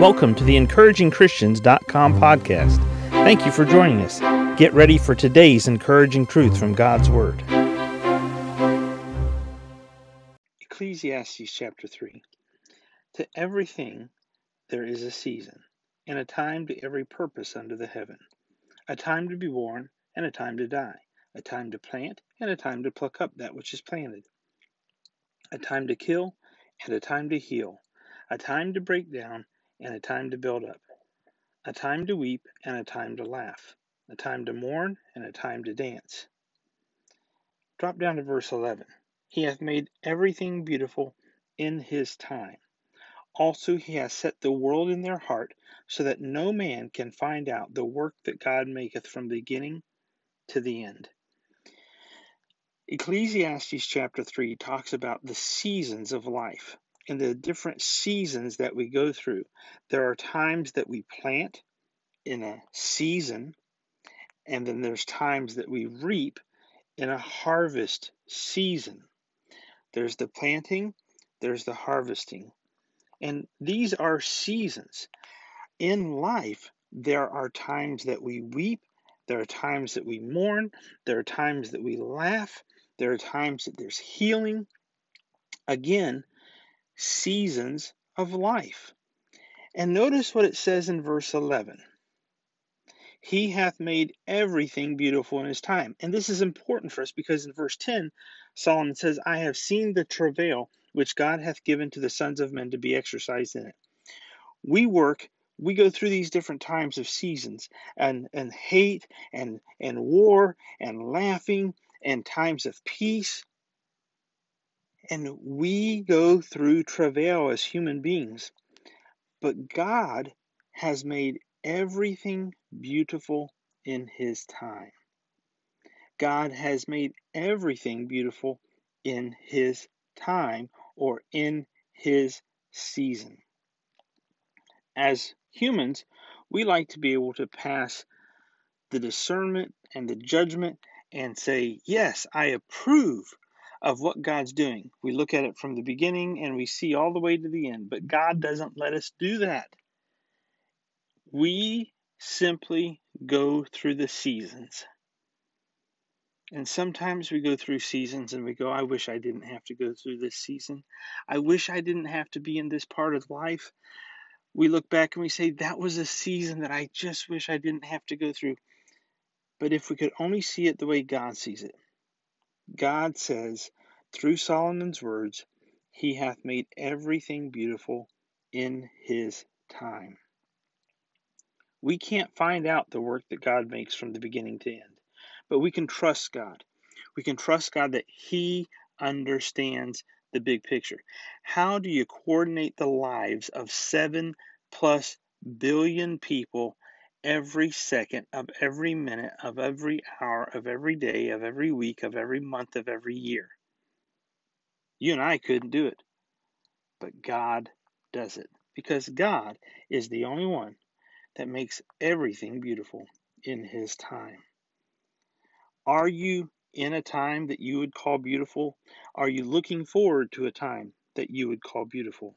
Welcome to the encouragingchristians.com podcast. Thank you for joining us. Get ready for today's encouraging truth from God's Word. Ecclesiastes chapter 3. To everything there is a season, and a time to every purpose under the heaven, a time to be born, and a time to die, a time to plant, and a time to pluck up that which is planted, a time to kill, and a time to heal, a time to break down, and a time to build up, a time to weep, and a time to laugh, a time to mourn, and a time to dance. Drop down to verse 11. He hath made everything beautiful in his time. Also, he hath set the world in their heart, so that no man can find out the work that God maketh from the beginning to the end. Ecclesiastes chapter 3 talks about the seasons of life and the different seasons that we go through. There are times that we plant in a season, and then there's times that we reap in a harvest season. There's the planting, there's the harvesting. And these are seasons. In life, there are times that we weep, there are times that we mourn, there are times that we laugh, there are times that there's healing. Again, seasons of life. And notice what it says in verse 11 He hath made everything beautiful in his time. And this is important for us because in verse 10, Solomon says, I have seen the travail which God hath given to the sons of men to be exercised in it. We work we go through these different times of seasons and, and hate and, and war and laughing and times of peace and we go through travail as human beings. But God has made everything beautiful in His time. God has made everything beautiful in His time or in His season. As humans, we like to be able to pass the discernment and the judgment and say, Yes, I approve of what God's doing. We look at it from the beginning and we see all the way to the end, but God doesn't let us do that. We simply go through the seasons. And sometimes we go through seasons and we go, I wish I didn't have to go through this season. I wish I didn't have to be in this part of life. We look back and we say, that was a season that I just wish I didn't have to go through. But if we could only see it the way God sees it, God says, through Solomon's words, He hath made everything beautiful in His time. We can't find out the work that God makes from the beginning to end, but we can trust God. We can trust God that He understands the big picture. How do you coordinate the lives of seven plus billion people every second of every minute of every hour of every day of every week of every month of every year. You and I couldn't do it, but God does it because God is the only one that makes everything beautiful in His time. Are you in a time that you would call beautiful? Are you looking forward to a time that you would call beautiful?